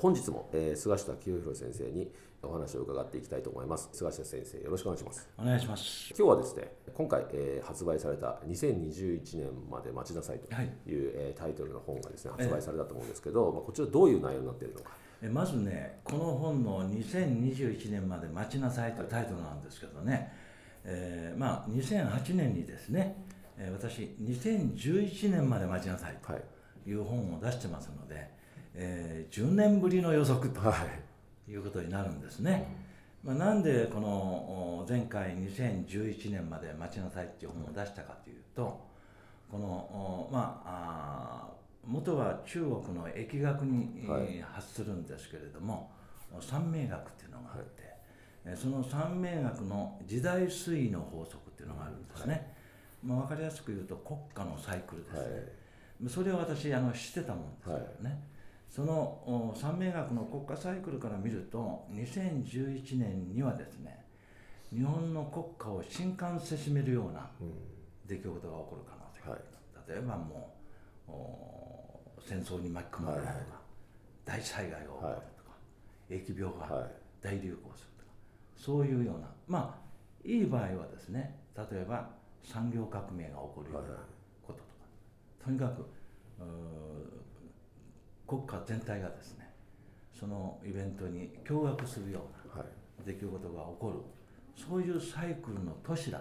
本日も、えー、菅下清弘先生にお話を伺っていきたいと思います。菅下先生よろしくお願いします。お願いします。今日はですね今回、えー、発売された2021年まで待ちなさいという、はい、えー、タイトルの本がですね発売されたと思うんですけど、えー、まあ、こちらどういう内容になっているのか。まずねこの本の2021年まで待ちなさいというタイトルなんですけどね、はい、えー、まあ2008年にですね私2011年まで待ちなさいという本を出してますので、えー、10年ぶりの予測とい。うことになるんですね。まあ、なんでこの前回2011年まで待ちなさいっていう本を出したかというとこのまあ元は中国の疫学に発するんですけれども、はい、三名学っていうのがあって、はい、その三名学の時代推移の法則っていうのがあるんですね、はい、まあ、分かりやすく言うと国家のサイクルですね、それを私あの知ってたもんですけどね、その三名学の国家サイクルから見ると2011年にはですね日本の国家を震撼せしめるような出来事が起こる可能性が例えばもう戦争に巻き込まれるとか、はい、大災害が起こるとか、はい、疫病が大流行するとかそういうようなまあいい場合はですね例えば産業革命が起こるようなこととか、とにかく国家全体がですねそのイベントに驚愕するような出来事が起こる、そういうサイクルの都市だ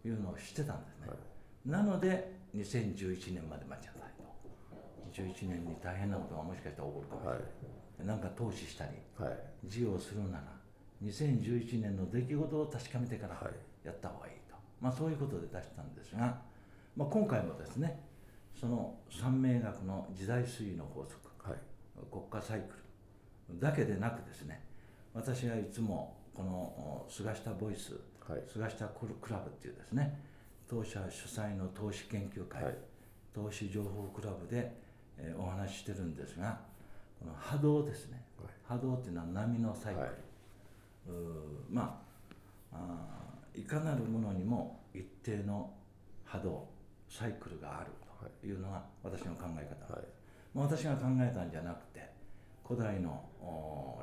というのを知ってたんですね、はい、なので2011年まで待ちなさいと。11年に大変なことがもしかしたら起こるかもしれない、はい、なんか投資したり、はい、事業をするなら2011年の出来事を確かめてからやった方がいいと、まあ、そういうことで出したんですが、まあ、今回もですねその三名学の時代推移の法則国家サイクル。だけでなくですね私はいつもこの菅下ボイス、はい、菅下クラブっていうですね当社主催の投資研究会、はい、投資情報クラブで、えー、お話ししてるんですがこの波動ですね、はい、波動っていうのは波のサイクル、まあいかなるものにも一定の波動サイクルがあるとい。うのが私の考え方、私が考えたんじゃなくて古代の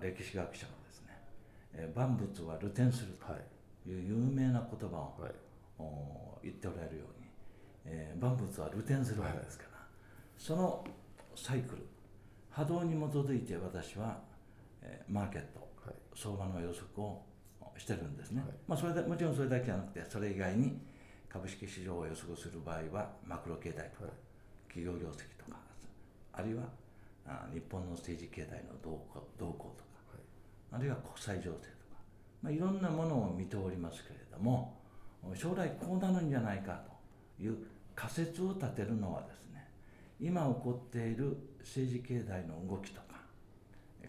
歴史学者がですね、え万物は流転するとい。う有名な言葉を、はい、言っておられるように、えー、万物は流転するわけですから、はい、そのサイクル波動に基づいて私は、えー、マーケット、はい、相場の予測をしてるんですね、まあ、それでもちろんそれだけじゃなくてそれ以外に株式市場を予測する場合はマクロ経済とか、企業業績あるいはあ日本の政治経済の動向動向とか、はい、あるいは国際情勢とか、まあ、いろんなものを見ておりますけれども将来こうなるんじゃないかという仮説を立てるのはですね今起こっている政治経済の動きとか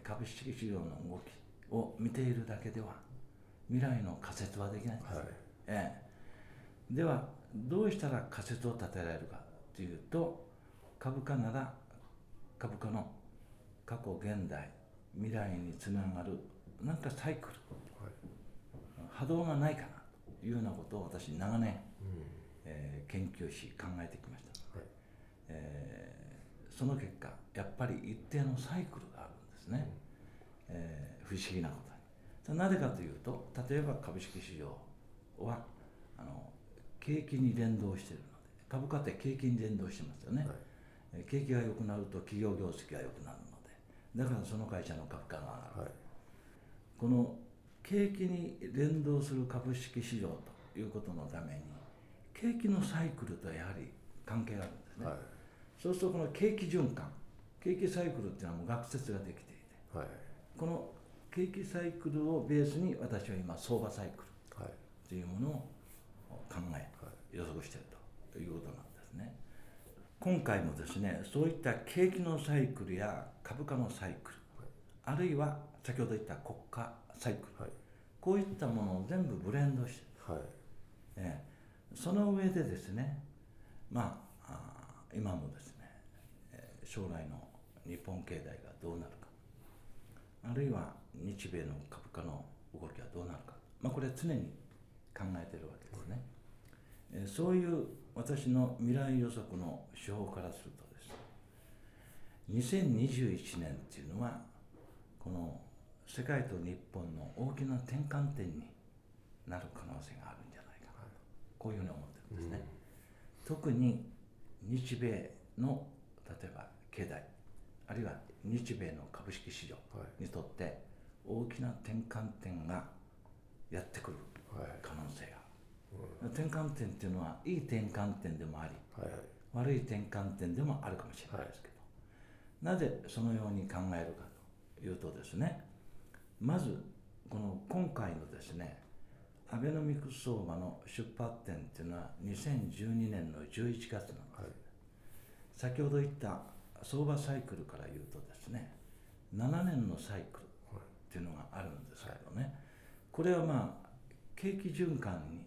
株式市場の動きを見ているだけでは未来の仮説はできないんです、はい、ええ、ではどうしたら仮説を立てられるかというと株価なら株価の過去現代未来につながるなんかサイクル、はい、波動がないかなというようなことを私長年、うん、えー、研究し考えてきました、はい、えー、その結果やっぱり一定のサイクルがあるんですね、うん、えー、不思議なことに。なぜかというと例えば株式市場はあの景気に連動しているので株価って景気に連動してますよね、はい景気が良くなると企業業績が良くなるので。だからその会社の株価が上がる、はい、この景気に連動する株式市場ということのために景気のサイクルとやはり関係があるんですね、はい、そうするとこの景気循環景気サイクルっていうのはもう学説ができていて、はい、この景気サイクルをベースに私は今相場サイクルとい。うものを考え、予測しているということなんです。ね今回もですねそういった景気のサイクルや株価のサイクル、あるいは先ほど言った国家サイクル、こういったものを全部ブレンドして、はい。えー、その上でですねまあ今もですね将来の日本経済がどうなるかあるいは日米の株価の動きはどうなるか、まあ、これは常に考えてるわけですね、えー、そういう私の未来予測の手法からするとです。2021年っていうのはこの世界と日本の大きな転換点になる可能性があるんじゃないかなとこういうふうに思ってるんですね、うん、特に日米の例えば経済あるいは日米の株式市場にとって大きな転換点がやってくる可能性が、はい、転換点っていうのはいい転換点でもあり、はいはい、悪い転換点でもあるかもしれないですけど、なぜそのように考えるかというとですねまずこの今回のですねアベノミクス相場の出発点っていうのは2012年の11月なんです、はい、先ほど言った相場サイクルから言うとですね7年のサイクルっていうのがあるんですけどね、これはまあ景気循環に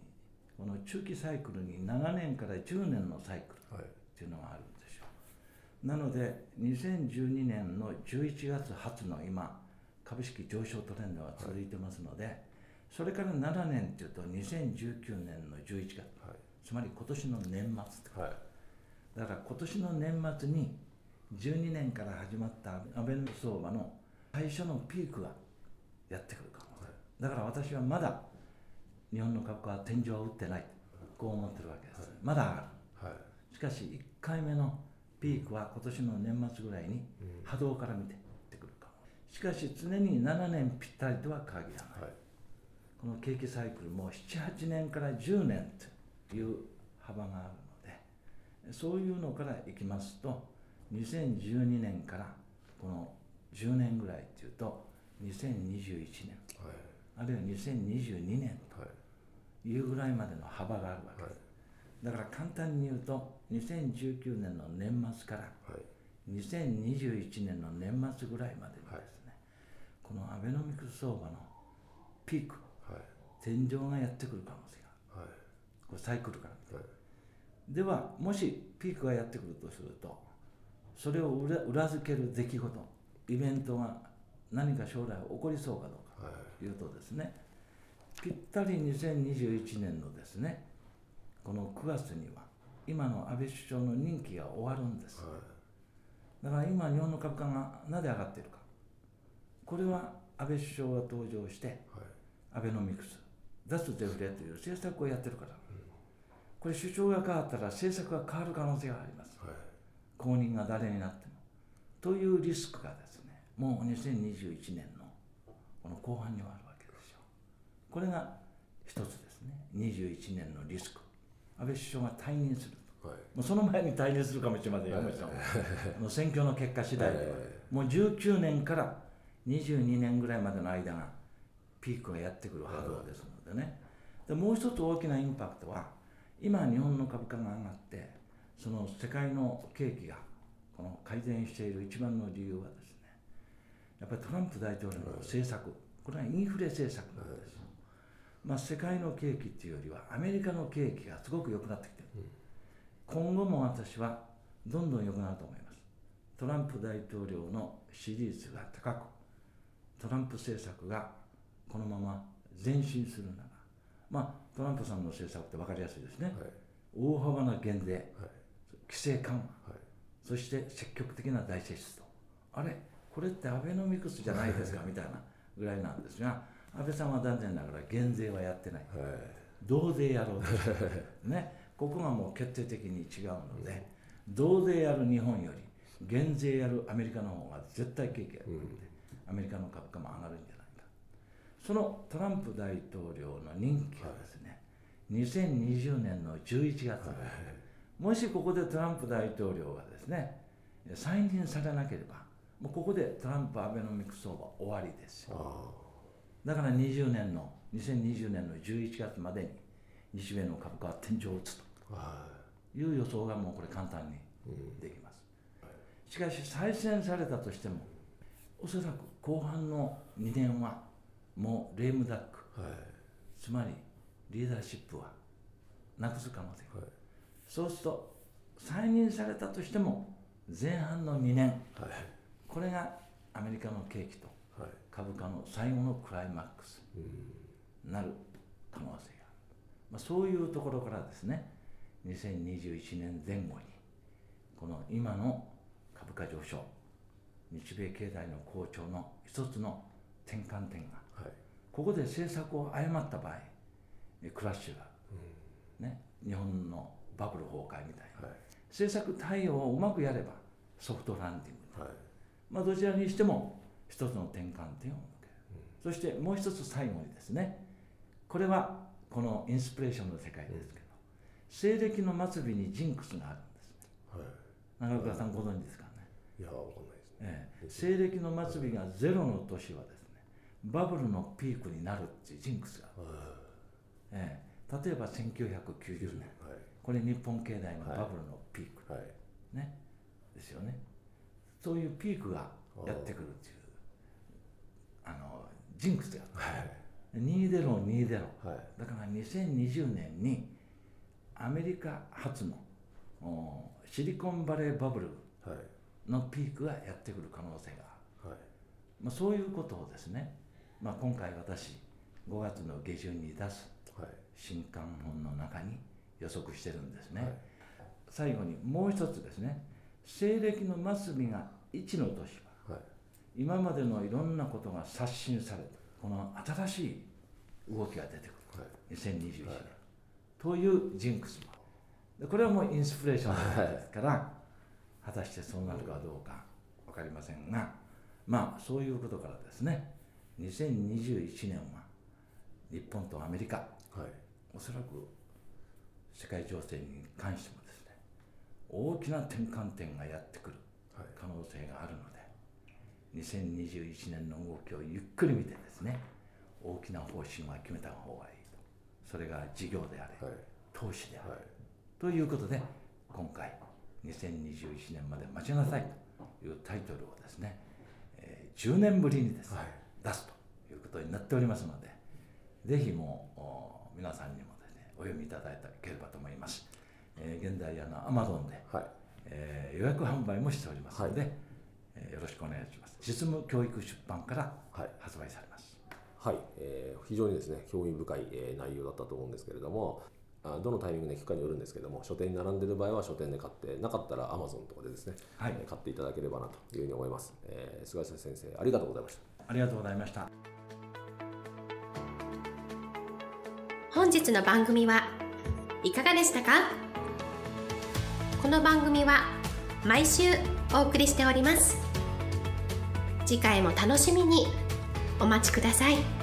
この中期サイクルに7年から10年のサイクルっていうのがあるんでしょう、なので2012年の11月初の今株式上昇トレンドが続いてますので、それから7年っていうと2019年の11月、つまり今年の年末、はい、だから今年の年末に12年から始まったアベノミ相場の最初のピークがやってくるかも、はい、だから私はまだ日本の株価は天井を打ってない。こう思ってるわけです、はい、まだ上がる、はい、しかし1回目のピークは今年の年末ぐらいに波動から見てってくるかも。しかし常に7年ぴったりとは限らない、この景気サイクルも78年から10年という幅があるのでそういうのからいきますと2012年からこの10年ぐらいっていうと2021年、はい、あるいは2022年とい。うぐらいまでの幅があるわけです、はい、だから簡単に言うと2019年の年末から2021年の年末ぐらいまでにですね、このアベノミクス相場のピーク、天井がやってくる可能性がある、これサイクルから見て、ではもしピークがやってくるとするとそれを裏裏付ける出来事イベントが何か将来起こりそうかどうかとい。うとですね、ぴったり2021年のですねこの9月には今の安倍首相の任期が終わるんです、だから今日本の株価がなぜ上がっているか。これは安倍首相が登場して、アベノミクス脱デフレという政策をやってるから、これ首相が変わったら政策が変わる可能性があります、後任が誰になっても。というリスクがですねもう2021年のこの後半にはあるわけですよ。これが一つですね。21年のリスク。安倍首相が退任すると、はい、もうその前に退任するかもしれませんよ、はい、も選挙の結果次第では、はい、もう19年から22年ぐらいまでの間がピークがやってくる波動ですのでね。でもう一つ大きなインパクトは今日本の株価が上がってその世界の景気がこの改善している一番の理由はですねやっぱりトランプ大統領の政策、これはインフレ政策。なんですよ、まあ、世界の景気っていうよりはアメリカの景気がすごく良くなってきてる、今後も私はどんどん良くなると思います。トランプ大統領の支持率が高くトランプ政策がこのまま前進するなら。まあトランプさんの政策って分かりやすいですね、はい、大幅な減税、はい。規制緩和、はい、そして積極的な大接出とあれこれってアベノミクスじゃないですかみたいなぐらいなんですが安倍さんは断然ながら減税はやってない、はい、増税やろうとね。ここがもう決定的に違うので、うん、増税やる日本より減税やるアメリカの方が絶対景気が良くて、うん、アメリカの株価も上がるんじゃないか。そのトランプ大統領の任期がですね、はい、2020年の11月、はい、もしここでトランプ大統領がですね再任されなければもうここでトランプ・アベノミクス相場終わりですよ。だから20年の2020年の11月までに日米の株価は天井を打つと。い。う予想がもうこれ簡単にできます、しかし再選されたとしてもおそらく後半の2年はもうレームダック、はい、つまりリーダーシップはなくす可能性、はい、そうすると再任されたとしても前半の2年、はい、これがアメリカの景気と株価の最後のクライマックスになる可能性がある、まあ、そういうところからですね2021年前後にこの今の株価上昇日米経済の好調の一つの転換点が、はい、ここで政策を誤った場合クラッシュが、うん、ね、日本のバブル崩壊みたいな、はい、政策対応をうまくやればソフトランディング、はい、まあ、どちらにしても一つの転換点をそしてもう一つ最後にですねこれはこのインスピレーションの世界ですけど、西暦の末尾にジンクスがあるんです。ね、長倉さんご存知ですかね？いやわかんないええ、西暦の末尾がゼロの年はですねバブルのピークになるっていうジンクスが、ええ、例えば1990年、はい、これ日本経済のバブルのピーク、はい、ね、ですよねそういうピークがやってくるっていうあのジンクスがはい、2020、はい、だから2020年にアメリカ初のシリコンバレーバブルのピークがやってくる可能性が。はい。まあ、そういうことをですね、まあ、今回私5月の下旬に出す新刊本の中に予測してるんですね、はい、最後にもう一つですね西暦の末尾が1の年は、はい、今までのいろんなことが刷新されてこの新しい動きが出てくる、はい、2021年、というジンクスもこれはもうインスピレーションですから、果たしてそうなるかどうか分かりませんがまあそういうことからですね2021年は日本とアメリカ、はい、おそらく世界情勢に関してもですね大きな転換点がやってくる可能性があるので、2021年の動きをゆっくり見てですね大きな方針は決めた方がいいと。それが事業であれ、はい、投資であれ、はい、ということで今回2021年まで待ちなさいというタイトルをですね、えー、10年ぶりにですね、はい、出すということになっておりますのでぜひもう皆さんにもですねお読みいただいければと思います、えー、現在あの Amazon で、はい、えー、予約販売もしておりますので、はい、えー、よろしくお願いします。実務教育出版から発売されます。はい、えー、非常にですね興味深い、えー、内容だったと思うんですけれどもどのタイミングで聞くかによるんですけども書店に並んでる場合は書店で買ってなかったらアマゾンとかでですね、はい、え買っていただければなというふうに思います、えー、菅下先生ありがとうございました。ありがとうございました。本日の番組はいかがでしたか？この番組は毎週お送りしております次回も楽しみにお待ちください。